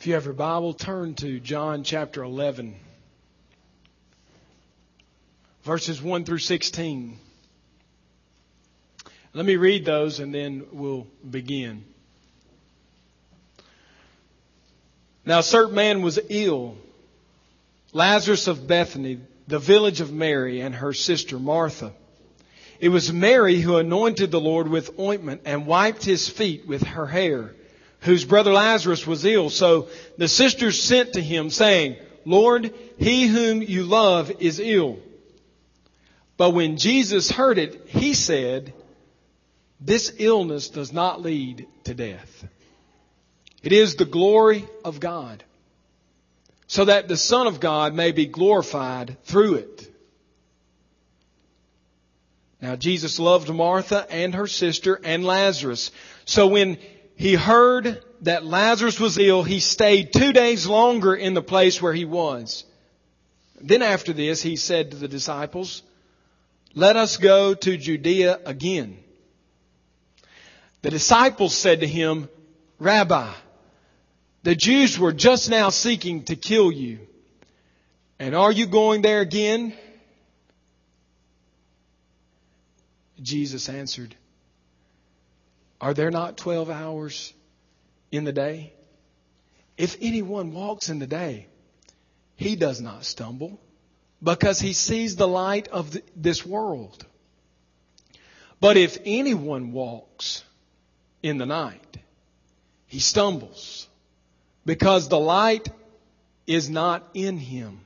If you have your Bible, turn to John chapter 11, verses 1 through 16. Let me read those and then we'll begin. Now, a certain man was ill, Lazarus of Bethany, the village of Mary and her sister Martha. It was Mary who anointed the Lord with ointment and wiped his feet with her hair whose brother Lazarus was ill. So the sisters sent to him saying, Lord, he whom you love is ill. But when Jesus heard it, he said, this illness does not lead to death. It is the glory of God so that the Son of God may be glorified through it. Now Jesus loved Martha and her sister and Lazarus. So when he heard that Lazarus was ill, he stayed two days longer in the place where he was. Then after this, he said to the disciples, let us go to Judea again. The disciples said to him, Rabbi, the Jews were just now seeking to kill you. And are you going there again? Jesus answered, are there not 12 hours in the day? If anyone walks in the day, he does not stumble because he sees the light of this world. But if anyone walks in the night, he stumbles because the light is not in him.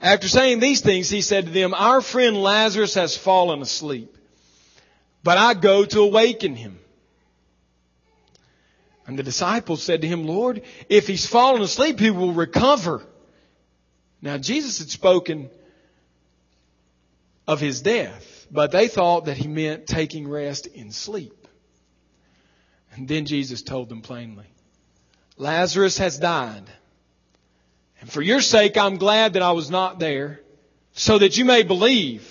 After saying these things, he said to them, Our friend Lazarus has fallen asleep but I go to awaken him. And the disciples said to him, Lord, if he's fallen asleep, he will recover. Now Jesus had spoken of his death, but they thought that he meant taking rest in sleep. And then Jesus told them plainly, Lazarus has died. And for your sake, I'm glad that I was not there so that you may believe.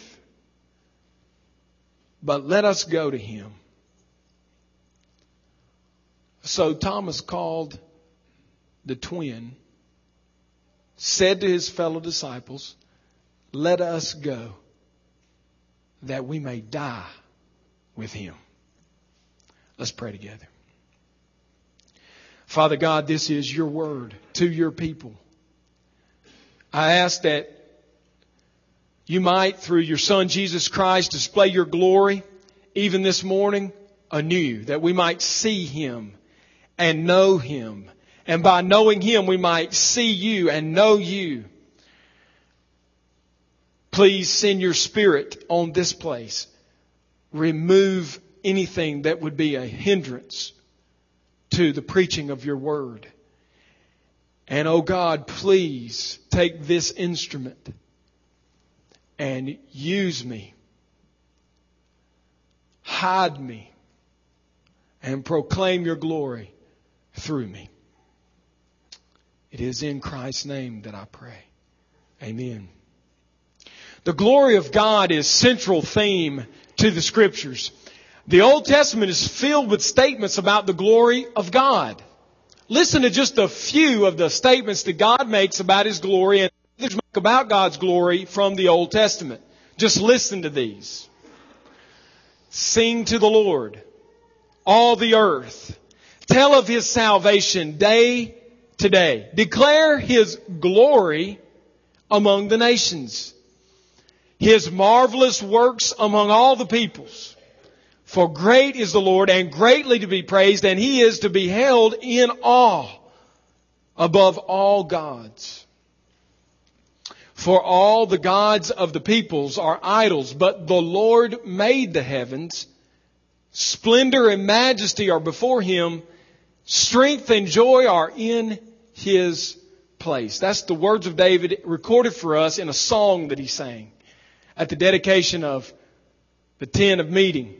But let us go to him. So Thomas called the twin, said to his fellow disciples, Let us go that we may die with him. Let's pray together. Father God, this is your word to your people. I ask that you might, through your Son Jesus Christ, display your glory even this morning anew, that we might see Him and know Him. And by knowing Him, we might see you and know you. Please send your Spirit on this place. Remove anything that would be a hindrance to the preaching of your word. And oh God, please take this instrument and use me. Hide me and proclaim your glory through me. It is in Christ's name that I pray. Amen. The glory of God is central theme to the scriptures. The Old Testament is filled with statements about the glory of God. Listen to just a few of the statements that God makes about His glory and about God's glory from the Old Testament. Just listen to these. Sing to the Lord, all the earth. Tell of His salvation day to day. Declare His glory among the nations. His marvelous works among all the peoples. For great is the Lord and greatly to be praised and He is to be held in awe above all gods. For all the gods of the peoples are idols, but the Lord made the heavens. Splendor and majesty are before him. Strength and joy are in his place. That's the words of David recorded for us in a song that he sang at the dedication of the tent of meeting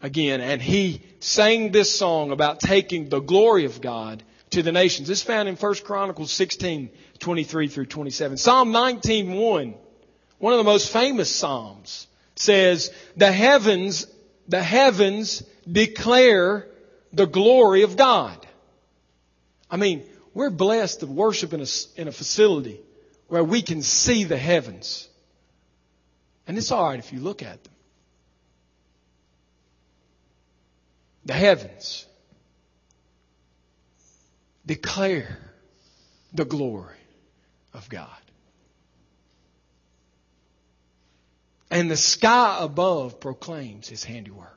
again. And he sang this song about taking the glory of God to the nations. It's found in 1 Chronicles 16, 23 through 27. Psalm 19:1, one of the most famous psalms, says, "The heavens, the heavens declare the glory of God." I mean, we're blessed to worship in a, in a facility where we can see the heavens. And it's all right if you look at them. The heavens declare the glory of God. And the sky above proclaims his handiwork.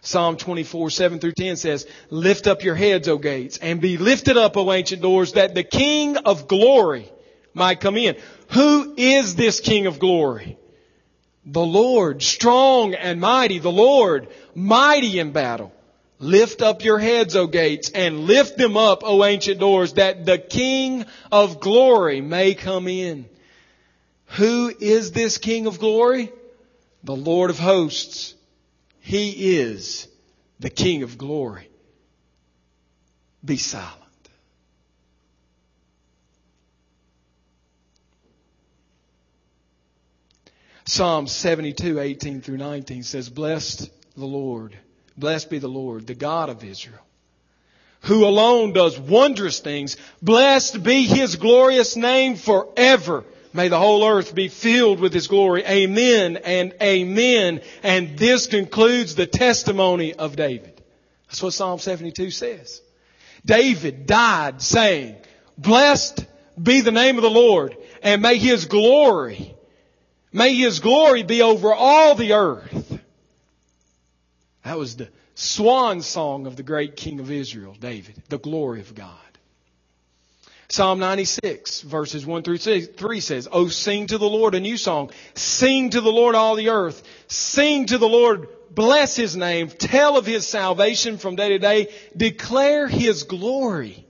Psalm 24, 7 through 10 says, Lift up your heads, O gates, and be lifted up, O ancient doors, that the King of glory might come in. Who is this King of glory? The Lord, strong and mighty, the Lord, mighty in battle. Lift up your heads, O gates, and lift them up, O ancient doors, that the King of glory may come in. Who is this King of glory? The Lord of hosts. He is the King of glory. Be silent. Psalm 72, 18 through 19 says, Blessed the Lord Blessed be the Lord, the God of Israel, who alone does wondrous things. Blessed be His glorious name forever. May the whole earth be filled with His glory. Amen and amen. And this concludes the testimony of David. That's what Psalm 72 says. David died saying, Blessed be the name of the Lord and may His glory, may His glory be over all the earth. That was the swan song of the great king of Israel, David, the glory of God. Psalm 96 verses 1 through 3 says, Oh, sing to the Lord a new song. Sing to the Lord all the earth. Sing to the Lord, bless His name. Tell of His salvation from day to day. Declare His glory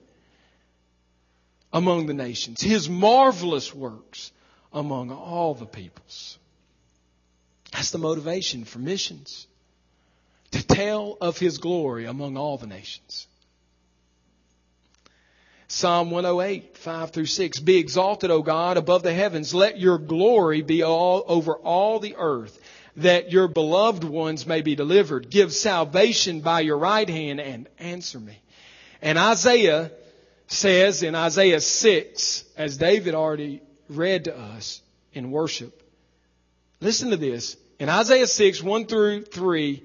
among the nations. His marvelous works among all the peoples. That's the motivation for missions to tell of his glory among all the nations. Psalm 108, 5 through 6. Be exalted, O God, above the heavens. Let your glory be all over all the earth, that your beloved ones may be delivered. Give salvation by your right hand and answer me. And Isaiah says in Isaiah 6, as David already read to us in worship, listen to this. In Isaiah 6, 1 through 3,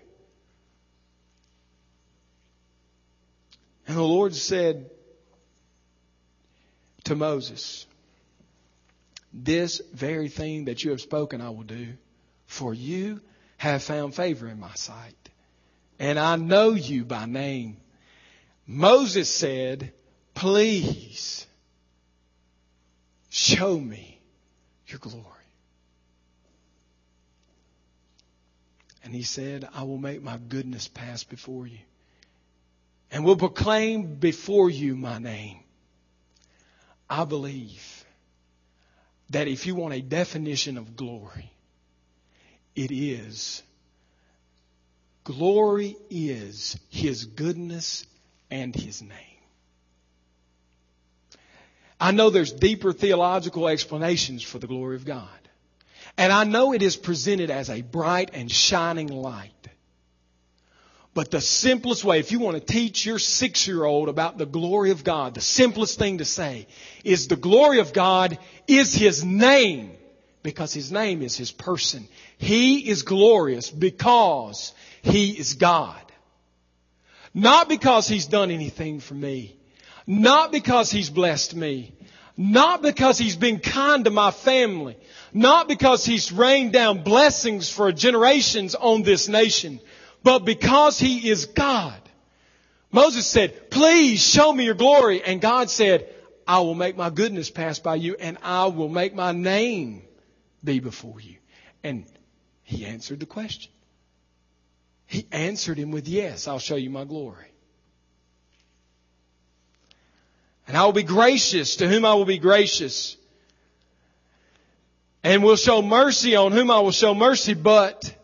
And the Lord said to Moses, This very thing that you have spoken I will do, for you have found favor in my sight, and I know you by name. Moses said, Please show me your glory. And he said, I will make my goodness pass before you and will proclaim before you my name. I believe that if you want a definition of glory, it is glory is his goodness and his name. I know there's deeper theological explanations for the glory of God. And I know it is presented as a bright and shining light. But the simplest way, if you want to teach your six year old about the glory of God, the simplest thing to say is the glory of God is His name because His name is His person. He is glorious because He is God. Not because He's done anything for me. Not because He's blessed me. Not because He's been kind to my family. Not because He's rained down blessings for generations on this nation but because He is God. Moses said, please show me your glory. And God said, I will make my goodness pass by you and I will make my name be before you. And he answered the question. He answered him with, yes, I'll show you my glory. And I will be gracious to whom I will be gracious. And will show mercy on whom I will show mercy. But,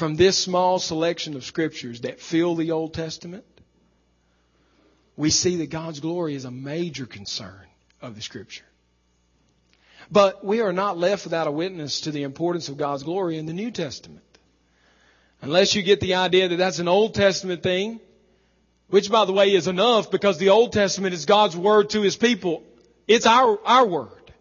From this small selection of scriptures that fill the Old Testament, we see that God's glory is a major concern of the scripture. But we are not left without a witness to the importance of God's glory in the New Testament. Unless you get the idea that that's an Old Testament thing, which by the way is enough because the Old Testament is God's word to His people. It's our, our word.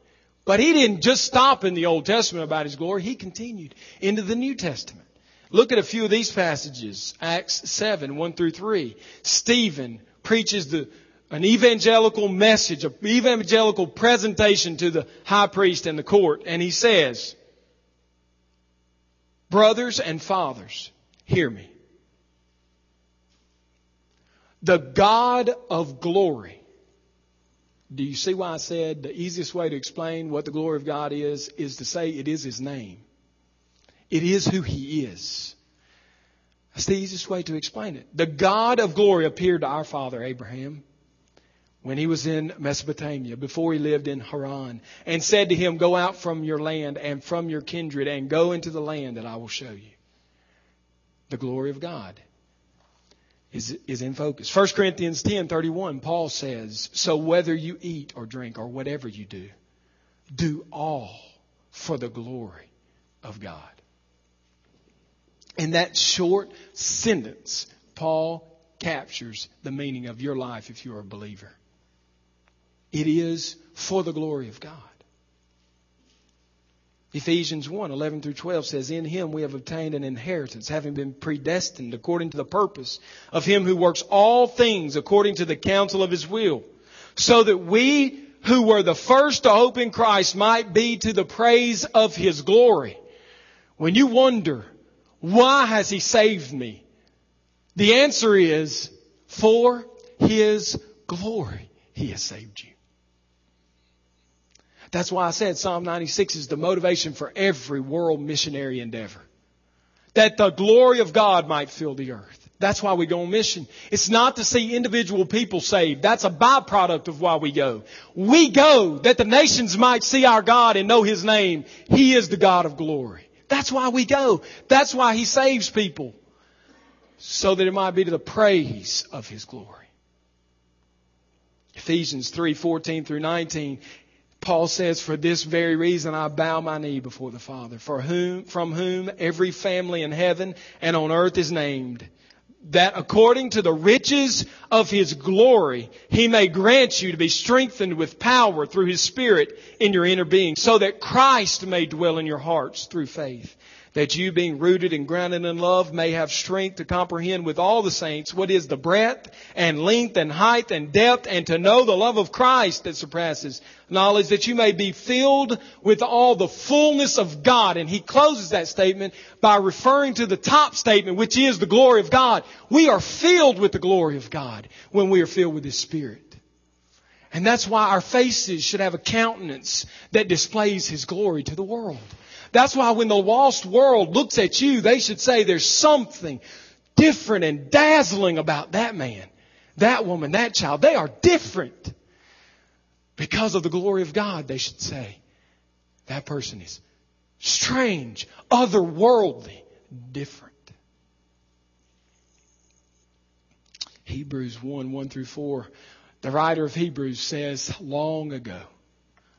But He didn't just stop in the Old Testament about His glory. He continued into the New Testament. Look at a few of these passages. Acts 7, 1 through 3. Stephen preaches the an evangelical message, an evangelical presentation to the high priest and the court. And he says, Brothers and fathers, hear me. The God of glory. Do you see why I said the easiest way to explain what the glory of God is, is to say it is His name. It is who He is. That's the easiest way to explain it. The God of glory appeared to our father Abraham when he was in Mesopotamia, before he lived in Haran, and said to him, Go out from your land and from your kindred and go into the land that I will show you. The glory of God is, is in focus. 1 Corinthians 10 31, Paul says, So whether you eat or drink or whatever you do, do all for the glory of God. In that short sentence, Paul captures the meaning of your life if you're a believer. It is for the glory of God. Ephesians 1, 11 through 12 says, In him we have obtained an inheritance, having been predestined according to the purpose of him who works all things according to the counsel of his will, so that we who were the first to hope in Christ might be to the praise of his glory. When you wonder, why has he saved me? The answer is, for his glory he has saved you. That's why I said Psalm 96 is the motivation for every world missionary endeavor. That the glory of God might fill the earth. That's why we go on mission. It's not to see individual people saved. That's a byproduct of why we go. We go that the nations might see our God and know His name. He is the God of glory. That's why we go. That's why He saves people. So that it might be to the praise of His glory. Ephesians 3, 14 through 19. Paul says, For this very reason I bow my knee before the Father, for whom, from whom every family in heaven and on earth is named, that according to the riches of his glory, he may grant you to be strengthened with power through his Spirit in your inner being, so that Christ may dwell in your hearts through faith that you being rooted and grounded in love may have strength to comprehend with all the saints what is the breadth and length and height and depth and to know the love of Christ that surpasses knowledge that you may be filled with all the fullness of God. And he closes that statement by referring to the top statement, which is the glory of God. We are filled with the glory of God when we are filled with His Spirit. And that's why our faces should have a countenance that displays His glory to the world. That's why when the lost world looks at you, they should say there's something different and dazzling about that man, that woman, that child. They are different. Because of the glory of God, they should say, that person is strange, otherworldly, different. Hebrews 1, 1 through 4. The writer of Hebrews says, long ago,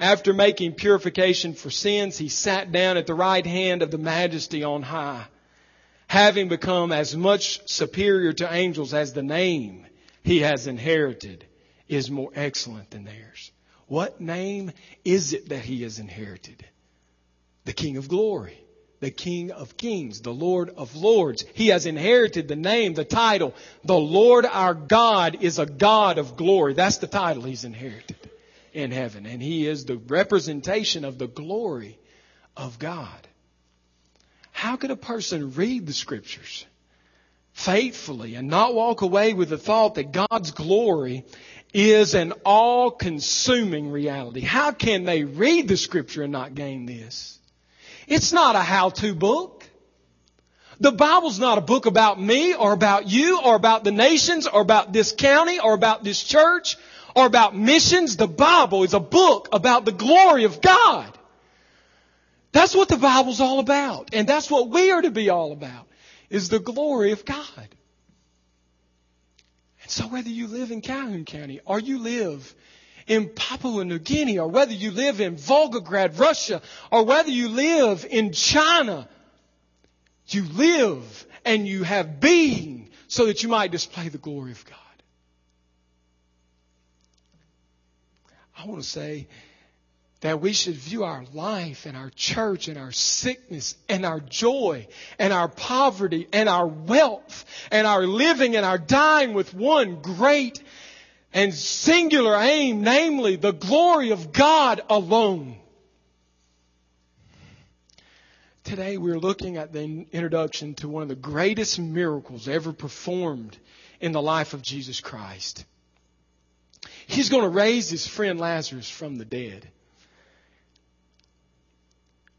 After making purification for sins, he sat down at the right hand of the majesty on high, having become as much superior to angels as the name he has inherited is more excellent than theirs. What name is it that he has inherited? The King of Glory, the King of Kings, the Lord of Lords. He has inherited the name, the title. The Lord our God is a God of glory. That's the title he's inherited in heaven. And he is the representation of the glory of God. How could a person read the scriptures faithfully and not walk away with the thought that God's glory is an all consuming reality? How can they read the scripture and not gain this? It's not a how to book. The Bible's not a book about me or about you or about the nations or about this county or about this church or about missions. The Bible is a book about the glory of God. That's what the Bible's all about. And that's what we are to be all about, is the glory of God. And so whether you live in Calhoun County or you live in Papua New Guinea or whether you live in Volgograd, Russia, or whether you live in China, you live and you have being so that you might display the glory of God. I want to say that we should view our life and our church and our sickness and our joy and our poverty and our wealth and our living and our dying with one great and singular aim, namely the glory of God alone. Today we're looking at the introduction to one of the greatest miracles ever performed in the life of Jesus Christ. He's going to raise his friend Lazarus from the dead.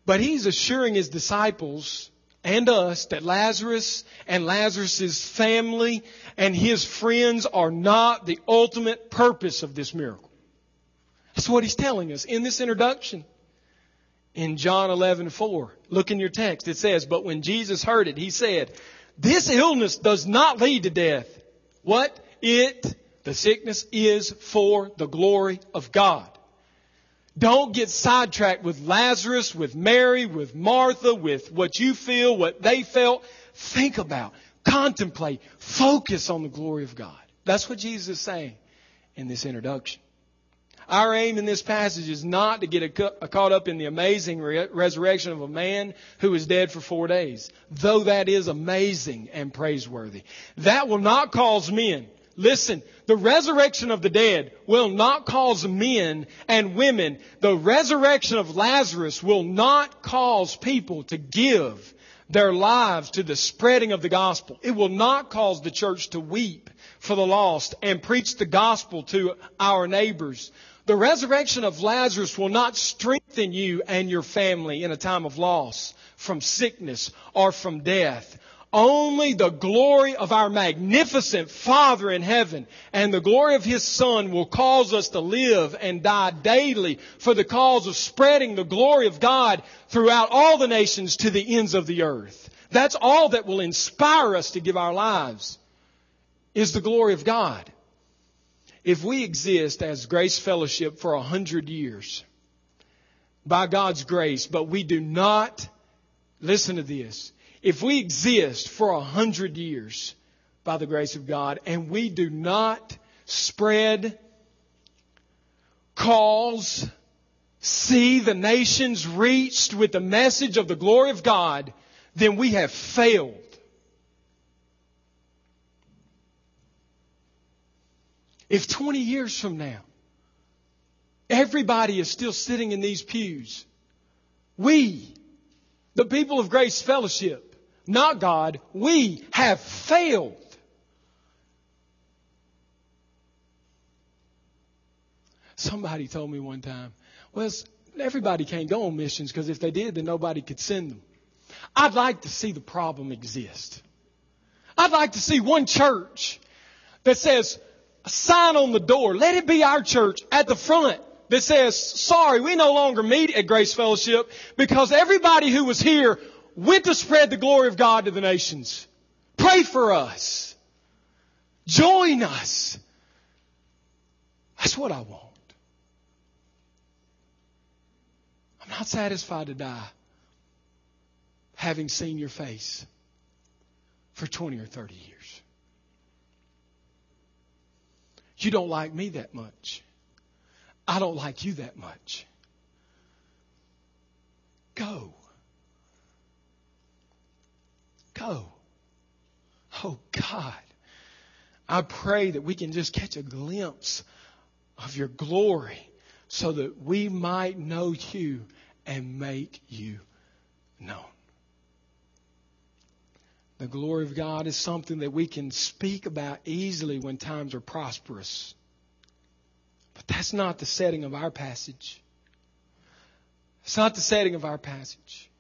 But he's assuring his disciples and us that Lazarus and Lazarus's family and his friends are not the ultimate purpose of this miracle. That's what he's telling us in this introduction. In John 11, 4, look in your text. It says, But when Jesus heard it, he said, This illness does not lead to death. What? It the sickness is for the glory of God. Don't get sidetracked with Lazarus, with Mary, with Martha, with what you feel, what they felt. Think about, contemplate, focus on the glory of God. That's what Jesus is saying in this introduction. Our aim in this passage is not to get caught up in the amazing resurrection of a man who was dead for four days, though that is amazing and praiseworthy. That will not cause men Listen, the resurrection of the dead will not cause men and women, the resurrection of Lazarus will not cause people to give their lives to the spreading of the gospel. It will not cause the church to weep for the lost and preach the gospel to our neighbors. The resurrection of Lazarus will not strengthen you and your family in a time of loss from sickness or from death. Only the glory of our magnificent Father in heaven and the glory of His Son will cause us to live and die daily for the cause of spreading the glory of God throughout all the nations to the ends of the earth. That's all that will inspire us to give our lives is the glory of God. If we exist as Grace Fellowship for a hundred years, by God's grace, but we do not, listen to this, if we exist for a hundred years by the grace of God and we do not spread, cause, see the nations reached with the message of the glory of God, then we have failed. If 20 years from now, everybody is still sitting in these pews, we, the people of Grace Fellowship, not God, we have failed. Somebody told me one time, well, everybody can't go on missions because if they did, then nobody could send them. I'd like to see the problem exist. I'd like to see one church that says, a sign on the door, let it be our church at the front that says, sorry, we no longer meet at Grace Fellowship because everybody who was here went to spread the glory of God to the nations. Pray for us. Join us. That's what I want. I'm not satisfied to die having seen your face for 20 or 30 years. You don't like me that much. I don't like you that much. Go. Go. Oh God. I pray that we can just catch a glimpse of your glory so that we might know you and make you known. The glory of God is something that we can speak about easily when times are prosperous. But that's not the setting of our passage. It's not the setting of our passage.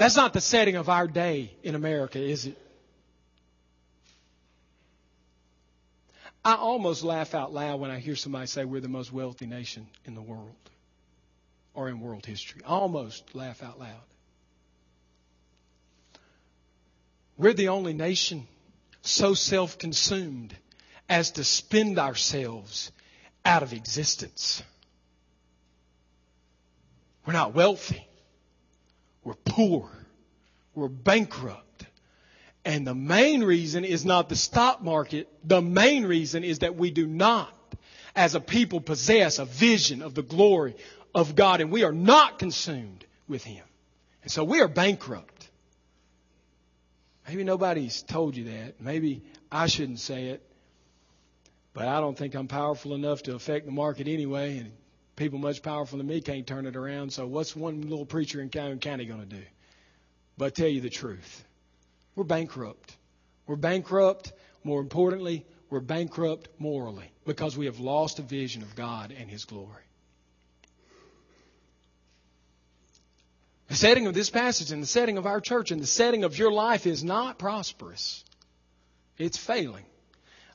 That's not the setting of our day in America, is it? I almost laugh out loud when I hear somebody say we're the most wealthy nation in the world or in world history. I almost laugh out loud. We're the only nation so self consumed as to spend ourselves out of existence. We're not wealthy. We're poor. We're bankrupt. And the main reason is not the stock market. The main reason is that we do not, as a people, possess a vision of the glory of God and we are not consumed with Him. And so we are bankrupt. Maybe nobody's told you that. Maybe I shouldn't say it. But I don't think I'm powerful enough to affect the market anyway. And people much powerful than me can't turn it around. So what's one little preacher in Calhoun County going to do? But tell you the truth. We're bankrupt. We're bankrupt. More importantly, we're bankrupt morally because we have lost a vision of God and His glory. The setting of this passage and the setting of our church and the setting of your life is not prosperous. It's failing.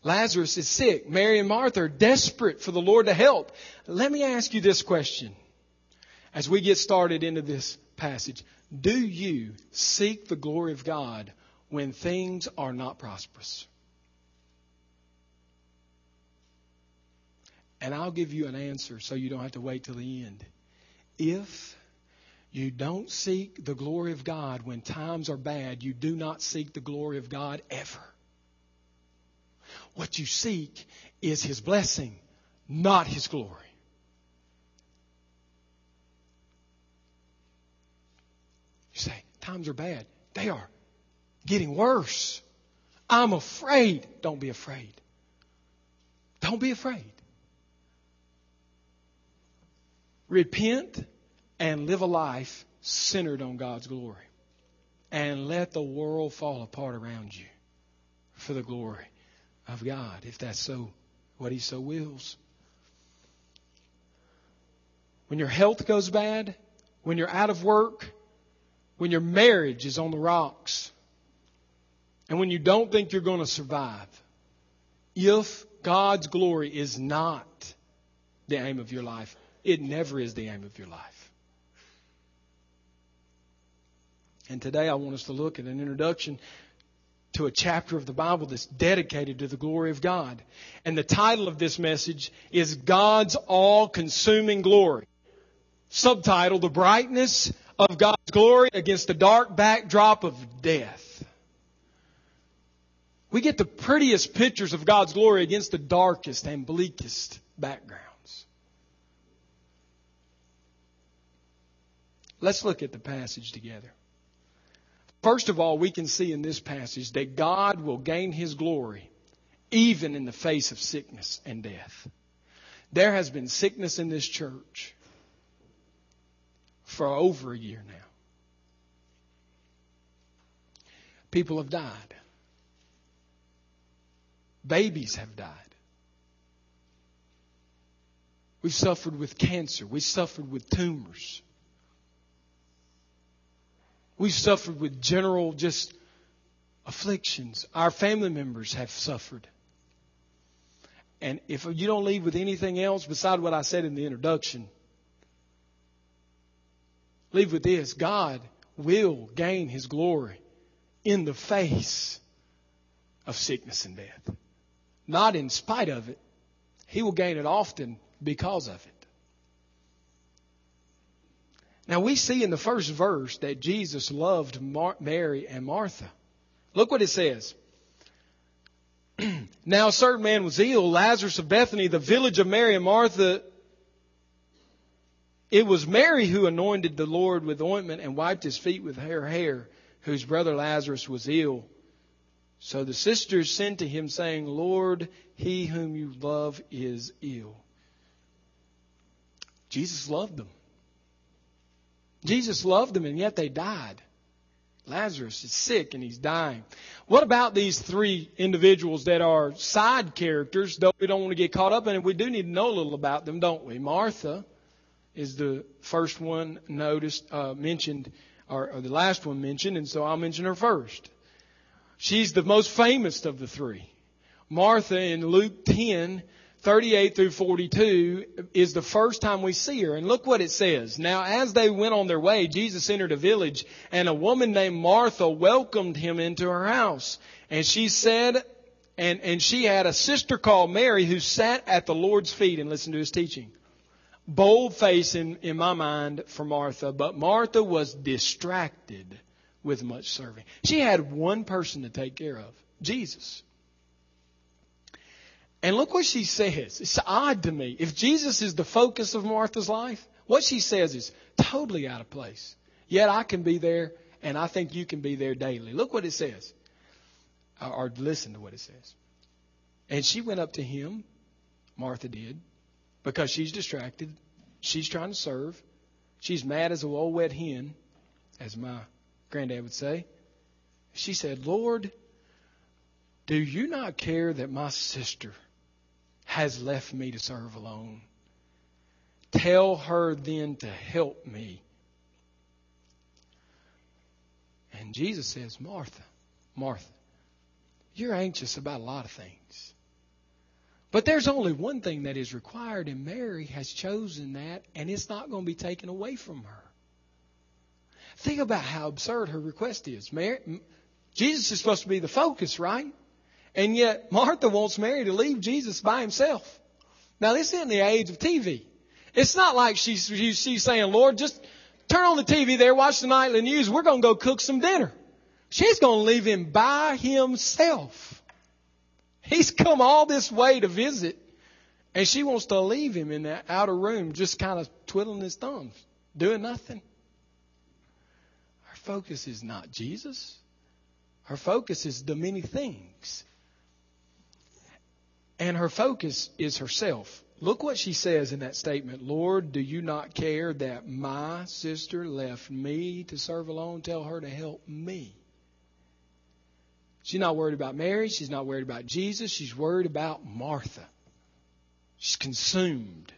Lazarus is sick. Mary and Martha are desperate for the Lord to help. Let me ask you this question as we get started into this passage. Do you seek the glory of God when things are not prosperous? And I'll give you an answer so you don't have to wait till the end. If you don't seek the glory of God when times are bad. You do not seek the glory of God ever. What you seek is His blessing, not His glory. You say, times are bad. They are getting worse. I'm afraid. Don't be afraid. Don't be afraid. Repent and live a life centered on God's glory. And let the world fall apart around you for the glory of God, if that's so what He so wills. When your health goes bad, when you're out of work, when your marriage is on the rocks, and when you don't think you're going to survive, if God's glory is not the aim of your life, it never is the aim of your life. And today I want us to look at an introduction to a chapter of the Bible that's dedicated to the glory of God. And the title of this message is God's all consuming glory. Subtitle, The Brightness of God's Glory Against the Dark Backdrop of Death. We get the prettiest pictures of God's glory against the darkest and bleakest backgrounds. Let's look at the passage together. First of all, we can see in this passage that God will gain His glory even in the face of sickness and death. There has been sickness in this church for over a year now. People have died. Babies have died. We've suffered with cancer. We've suffered with tumors. We've suffered with general just afflictions. Our family members have suffered. And if you don't leave with anything else beside what I said in the introduction, leave with this God will gain his glory in the face of sickness and death. Not in spite of it. He will gain it often because of it. Now we see in the first verse that Jesus loved Mar- Mary and Martha. Look what it says. now a certain man was ill, Lazarus of Bethany, the village of Mary and Martha. It was Mary who anointed the Lord with ointment and wiped his feet with her hair, whose brother Lazarus was ill. So the sisters sent to him, saying, Lord, he whom you love is ill. Jesus loved them. Jesus loved them, and yet they died. Lazarus is sick and he's dying. What about these three individuals that are side characters, though we don't want to get caught up in it? We do need to know a little about them, don't we? Martha is the first one noticed, uh, mentioned, or, or the last one mentioned, and so I'll mention her first. She's the most famous of the three. Martha in Luke 10 38 through 42 is the first time we see her. And look what it says. Now, as they went on their way, Jesus entered a village and a woman named Martha welcomed him into her house. And she said, and, and she had a sister called Mary who sat at the Lord's feet and listened to his teaching. Bold face in, in my mind for Martha, but Martha was distracted with much serving. She had one person to take care of. Jesus. And look what she says. It's odd to me. If Jesus is the focus of Martha's life, what she says is totally out of place. Yet I can be there, and I think you can be there daily. Look what it says. Or, listen to what it says. And she went up to him, Martha did, because she's distracted. She's trying to serve. She's mad as a old wet hen, as my granddad would say. She said, Lord, do you not care that my sister has left me to serve alone. Tell her then to help me. And Jesus says, Martha, Martha, you're anxious about a lot of things. But there's only one thing that is required, and Mary has chosen that, and it's not going to be taken away from her. Think about how absurd her request is. Mary, Jesus is supposed to be the focus, right? And yet Martha wants Mary to leave Jesus by himself. Now this isn't the age of TV. It's not like she's, she's saying, Lord, just turn on the TV there, watch the nightly news. We're going to go cook some dinner. She's going to leave him by himself. He's come all this way to visit, and she wants to leave him in that outer room, just kind of twiddling his thumbs, doing nothing. Our focus is not Jesus. Our focus is the many things and her focus is herself. Look what she says in that statement Lord, do you not care that my sister left me to serve alone? Tell her to help me. She's not worried about Mary. She's not worried about Jesus. She's worried about Martha. She's consumed.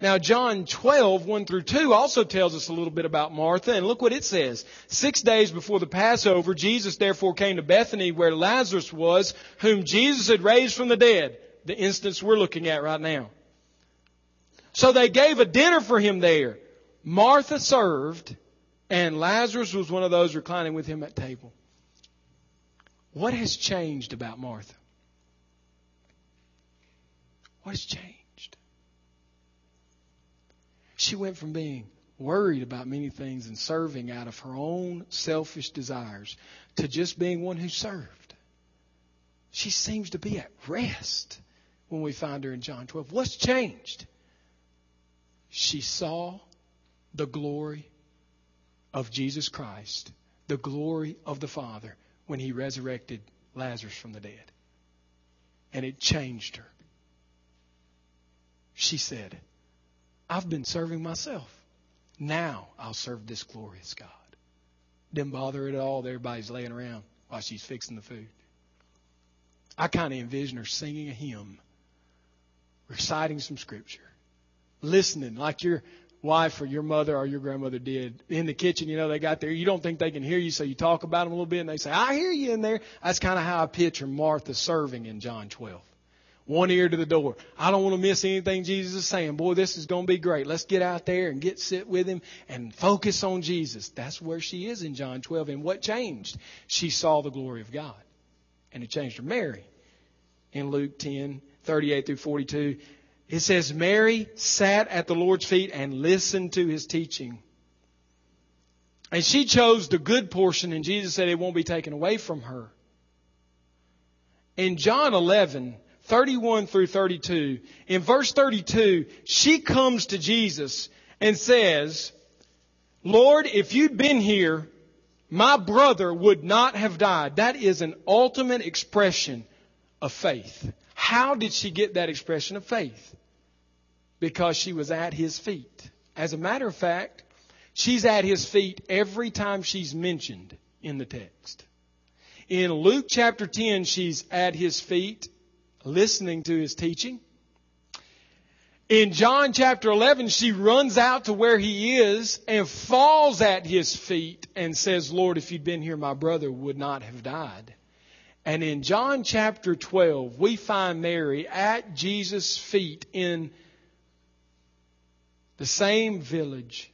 Now, John 12, 1 through 2 also tells us a little bit about Martha, and look what it says. Six days before the Passover, Jesus therefore came to Bethany where Lazarus was, whom Jesus had raised from the dead. The instance we're looking at right now. So they gave a dinner for him there. Martha served, and Lazarus was one of those reclining with him at table. What has changed about Martha? What has changed? She went from being worried about many things and serving out of her own selfish desires to just being one who served. She seems to be at rest when we find her in John 12. What's changed? She saw the glory of Jesus Christ, the glory of the Father when he resurrected Lazarus from the dead. And it changed her. She said, I've been serving myself. Now I'll serve this glorious God. Didn't bother at all everybody's laying around while she's fixing the food. I kind of envision her singing a hymn, reciting some scripture, listening like your wife or your mother or your grandmother did in the kitchen. You know, they got there. You don't think they can hear you, so you talk about them a little bit, and they say, I hear you in there. That's kind of how I picture Martha serving in John 12 one ear to the door. I don't want to miss anything Jesus is saying. Boy, this is going to be great. Let's get out there and get sit with him and focus on Jesus. That's where she is in John 12. And what changed? She saw the glory of God. And it changed her. Mary, in Luke 10, 38 through 42, it says, Mary sat at the Lord's feet and listened to his teaching. And she chose the good portion, and Jesus said it won't be taken away from her. In John 11, 31 through 32, in verse 32, she comes to Jesus and says, Lord, if you'd been here, my brother would not have died. That is an ultimate expression of faith. How did she get that expression of faith? Because she was at his feet. As a matter of fact, she's at his feet every time she's mentioned in the text. In Luke chapter 10, she's at his feet listening to his teaching. In John chapter 11, she runs out to where he is and falls at his feet and says, Lord, if you'd been here, my brother would not have died. And in John chapter 12, we find Mary at Jesus' feet in the same village.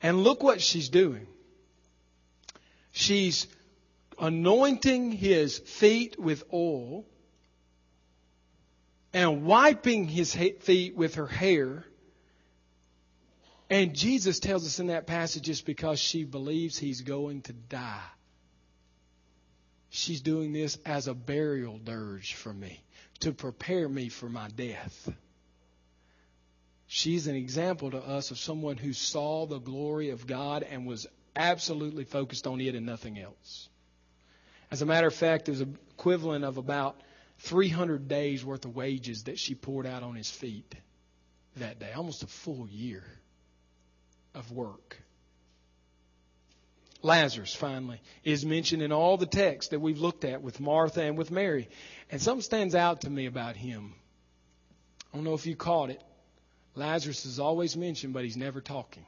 And look what she's doing. She's anointing his feet with oil and wiping his feet with her hair. And Jesus tells us in that passage it's because she believes he's going to die. She's doing this as a burial dirge for me, to prepare me for my death. She's an example to us of someone who saw the glory of God and was absolutely focused on it and nothing else. As a matter of fact, there's an equivalent of about 300 days worth of wages that she poured out on his feet that day, almost a full year of work. Lazarus, finally, is mentioned in all the texts that we've looked at with Martha and with Mary. And something stands out to me about him. I don't know if you caught it. Lazarus is always mentioned, but he's never talking.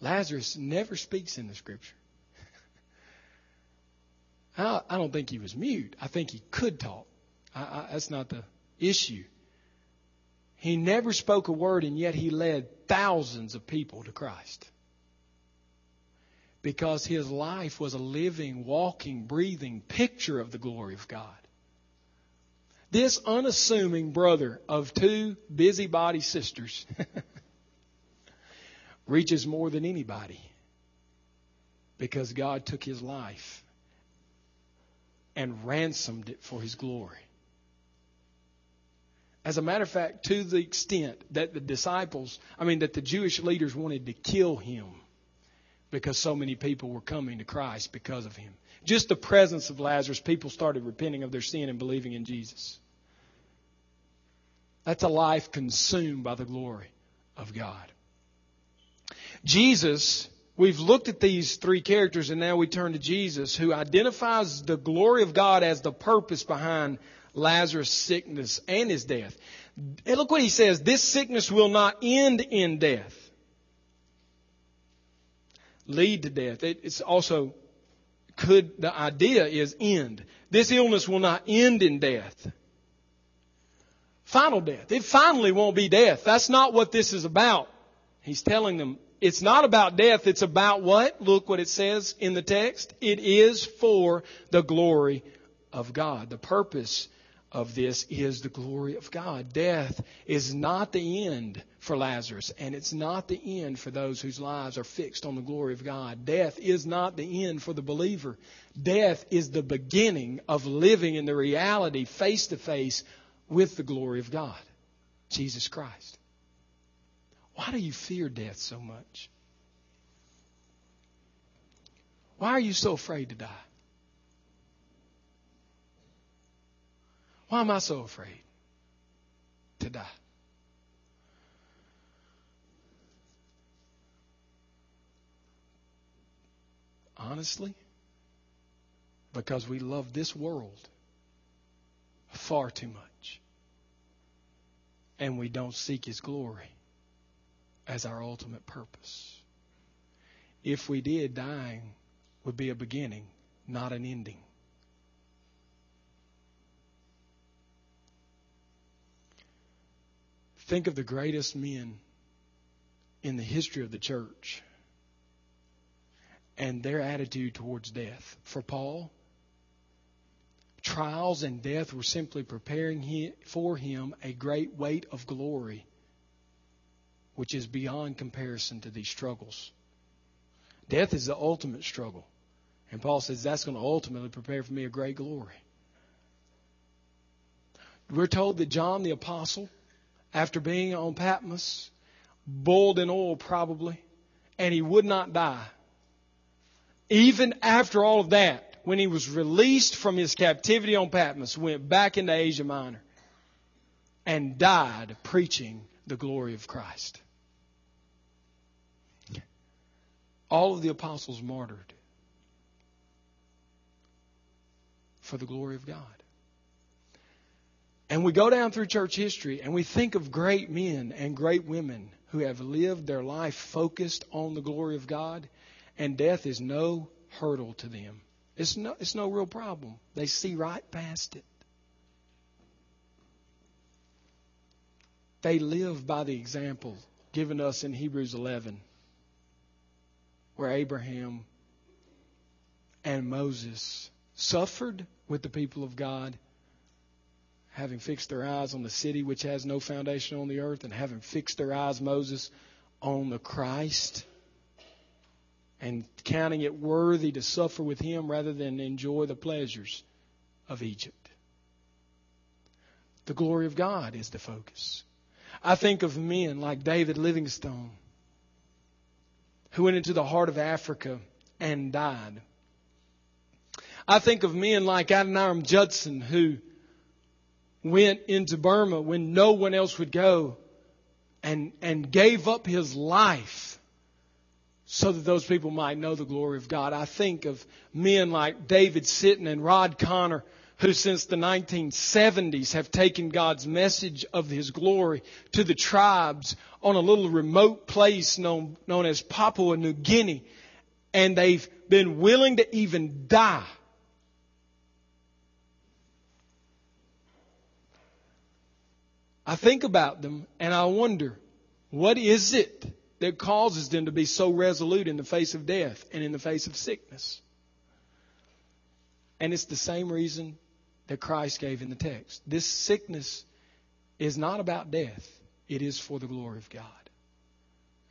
Lazarus never speaks in the scripture. I, don't think he was mute. I think he could talk. I, I, that's not the issue. He never spoke a word, and yet he led thousands of people to Christ. Because his life was a living, walking, breathing picture of the glory of God. This unassuming brother of two busybody sisters reaches more than anybody because God took his life and ransomed it for his glory. As a matter of fact, to the extent that the disciples, I mean, that the Jewish leaders wanted to kill him because so many people were coming to Christ because of him. Just the presence of Lazarus, people started repenting of their sin and believing in Jesus. That's a life consumed by the glory of God. Jesus We've looked at these three characters and now we turn to Jesus who identifies the glory of God as the purpose behind Lazarus' sickness and his death. And look what he says, this sickness will not end in death. Lead to death. It's also could, the idea is end. This illness will not end in death. Final death. It finally won't be death. That's not what this is about. He's telling them it's not about death, it's about what? Look what it says in the text. It is for the glory of God. The purpose of this is the glory of God. Death is not the end for Lazarus, and it's not the end for those whose lives are fixed on the glory of God. Death is not the end for the believer. Death is the beginning of living in the reality face to face with the glory of God, Jesus Christ. Why do you fear death so much? Why are you so afraid to die? Why am I so afraid to die? Honestly, because we love this world far too much and we don't seek His glory as our ultimate purpose. If we did, dying would be a beginning, not an ending. Think of the greatest men in the history of the church and their attitude towards death. For Paul, trials and death were simply preparing for him a great weight of glory which is beyond comparison to these struggles. Death is the ultimate struggle. And Paul says that's going to ultimately prepare for me a great glory. We're told that John the Apostle, after being on Patmos, boiled in oil probably, and he would not die. Even after all of that, when he was released from his captivity on Patmos, went back into Asia Minor and died preaching the glory of Christ. All of the apostles martyred for the glory of God. And we go down through church history and we think of great men and great women who have lived their life focused on the glory of God, and death is no hurdle to them. It's no, it's no real problem. They see right past it. They live by the example given us in Hebrews 11, where Abraham and Moses suffered with the people of God, having fixed their eyes on the city which has no foundation on the earth, and having fixed their eyes, Moses, on the Christ, and counting it worthy to suffer with him rather than enjoy the pleasures of Egypt. The glory of God is the focus. I think of men like David Livingstone, who went into the heart of Africa and died. I think of men like Adoniram Judson, who went into Burma when no one else would go and, and gave up his life so that those people might know the glory of God. I think of men like David Sitton and Rod Connor who since the 1970s have taken God's message of His glory to the tribes on a little remote place known, known as Papua New Guinea. And they've been willing to even die. I think about them and I wonder, what is it that causes them to be so resolute in the face of death and in the face of sickness? And it's the same reason that Christ gave in the text. This sickness is not about death, it is for the glory of God.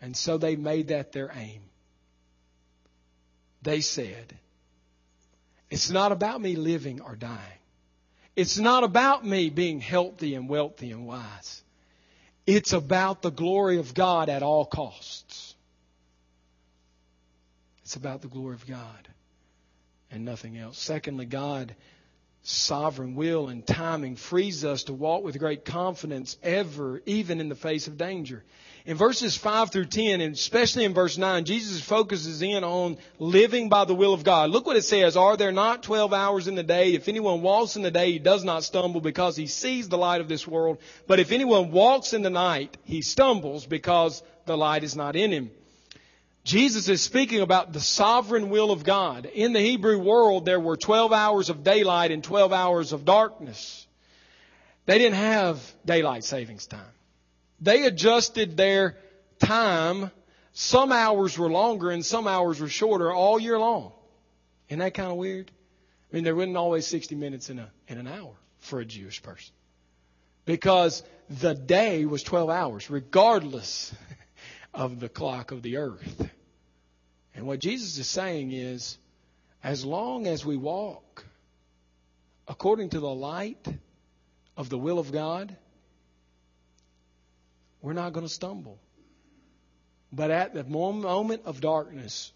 And so they made that their aim. They said, It's not about me living or dying. It's not about me being healthy and wealthy and wise. It's about the glory of God at all costs. It's about the glory of God and nothing else. Secondly, God sovereign will and timing frees us to walk with great confidence ever, even in the face of danger. In verses 5 through 10, and especially in verse 9, Jesus focuses in on living by the will of God. Look what it says. Are there not 12 hours in the day? If anyone walks in the day, he does not stumble because he sees the light of this world. But if anyone walks in the night, he stumbles because the light is not in him. Jesus is speaking about the sovereign will of God. In the Hebrew world, there were 12 hours of daylight and 12 hours of darkness. They didn't have daylight savings time. They adjusted their time. Some hours were longer and some hours were shorter all year long. Isn't that kind of weird? I mean, there wasn't always 60 minutes in, a, in an hour for a Jewish person. Because the day was 12 hours, regardless of the clock of the earth. And what Jesus is saying is, as long as we walk according to the light of the will of God, we're not going to stumble. But at the moment of darkness,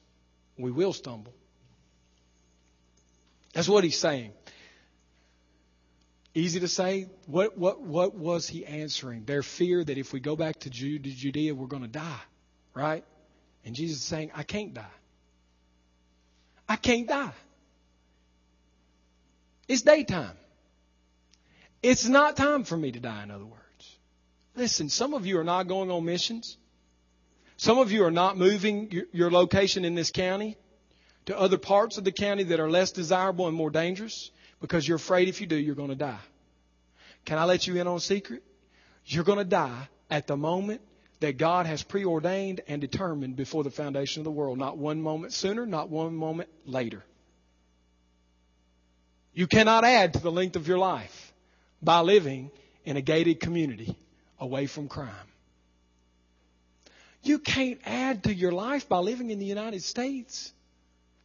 we will stumble. That's what he's saying. Easy to say. What, what, what was he answering? Their fear that if we go back to Judea, we're going to die, right? And Jesus is saying, I can't die. I can't die. It's daytime. It's not time for me to die, in other words. Listen, some of you are not going on missions. Some of you are not moving your, your location in this county to other parts of the county that are less desirable and more dangerous because you're afraid if you do, you're going to die. Can I let you in on a secret? You're going to die at the moment that God has preordained and determined before the foundation of the world. Not one moment sooner, not one moment later. You cannot add to the length of your life by living in a gated community away from crime. You can't add to your life by living in the United States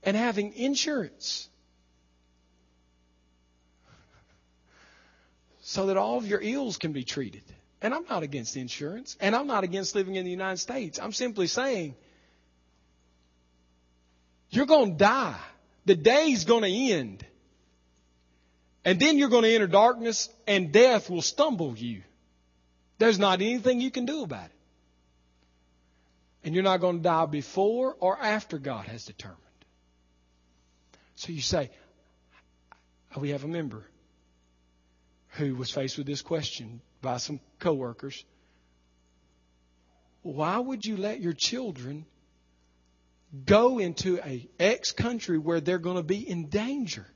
and having insurance. So that all of your ills can be treated. And I'm not against insurance, and I'm not against living in the United States. I'm simply saying you're going to die. The day's going to end. And then you're going to enter darkness, and death will stumble you. There's not anything you can do about it. And you're not going to die before or after God has determined. So you say, we have a member who was faced with this question by some coworkers. Why would you let your children go into a X country where they're going to be in danger?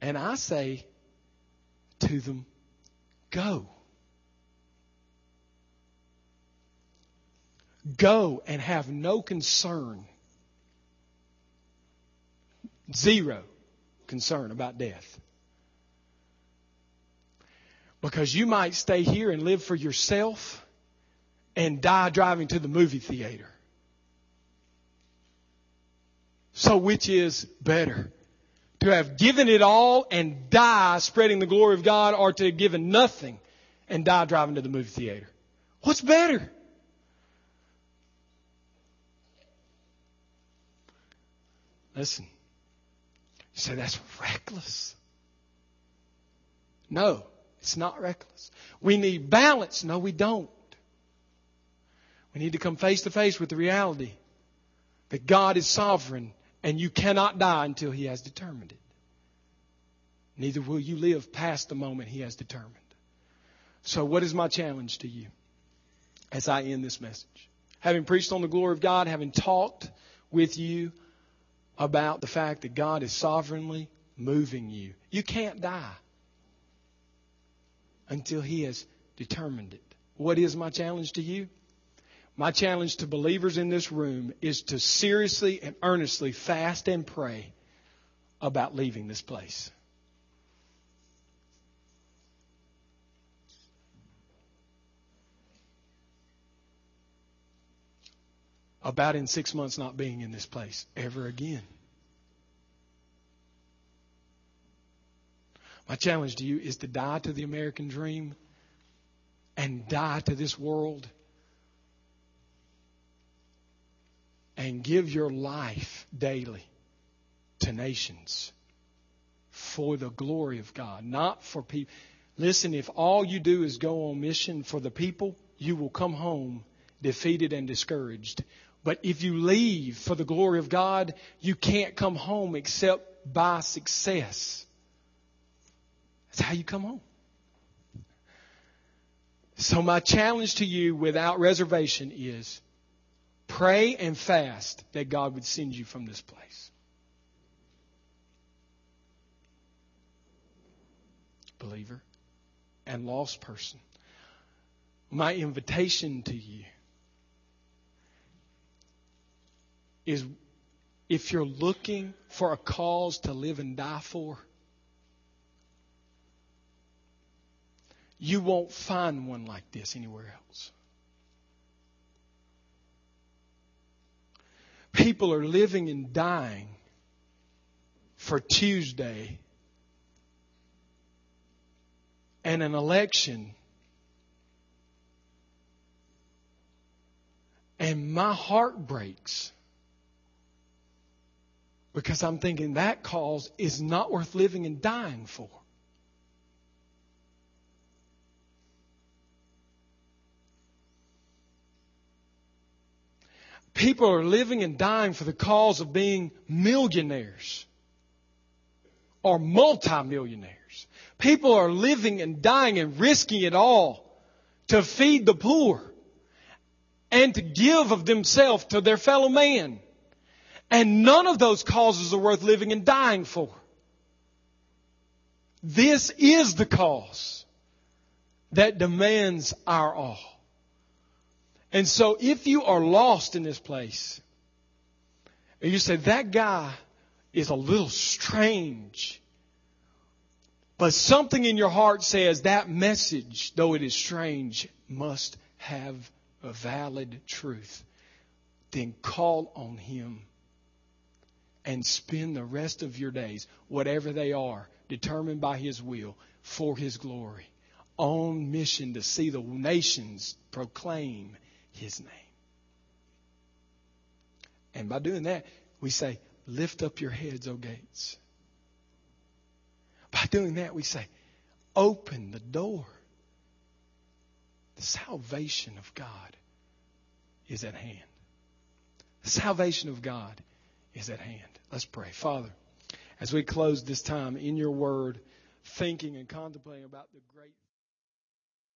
And I say to them, go. Go and have no concern. Zero concern about death. Because you might stay here and live for yourself and die driving to the movie theater. So which is better? To have given it all and die spreading the glory of God or to have given nothing and die driving to the movie theater? What's better? Listen. You say that's reckless. No, it's not reckless. We need balance. No, we don't. We need to come face to face with the reality that God is sovereign and you cannot die until He has determined it. Neither will you live past the moment He has determined. So, what is my challenge to you as I end this message? Having preached on the glory of God, having talked with you about the fact that God is sovereignly moving you. You can't die until He has determined it. What is my challenge to you? My challenge to believers in this room is to seriously and earnestly fast and pray about leaving this place. About in six months not being in this place ever again. My challenge to you is to die to the American dream and die to this world and give your life daily to nations for the glory of God, not for people. Listen, if all you do is go on mission for the people, you will come home defeated and discouraged. But if you leave for the glory of God, you can't come home except by success. That's how you come home. So my challenge to you without reservation is pray and fast that God would send you from this place. Believer and lost person. My invitation to you is if you're looking for a cause to live and die for, you won't find one like this anywhere else. People are living and dying for Tuesday and an election. And my heart breaks because I'm thinking that cause is not worth living and dying for. People are living and dying for the cause of being millionaires or multimillionaires. People are living and dying and risking it all to feed the poor and to give of themselves to their fellow man. And none of those causes are worth living and dying for. This is the cause that demands our all. And so if you are lost in this place, and you say, that guy is a little strange. But something in your heart says that message, though it is strange, must have a valid truth. Then call on Him and spend the rest of your days, whatever they are, determined by His will, for His glory, on mission to see the nations proclaim His name. And by doing that, we say, Lift up your heads, O gates. By doing that, we say, Open the door. The salvation of God is at hand. The salvation of God is at hand. Let's pray. Father, as we close this time in your word, thinking and contemplating about the great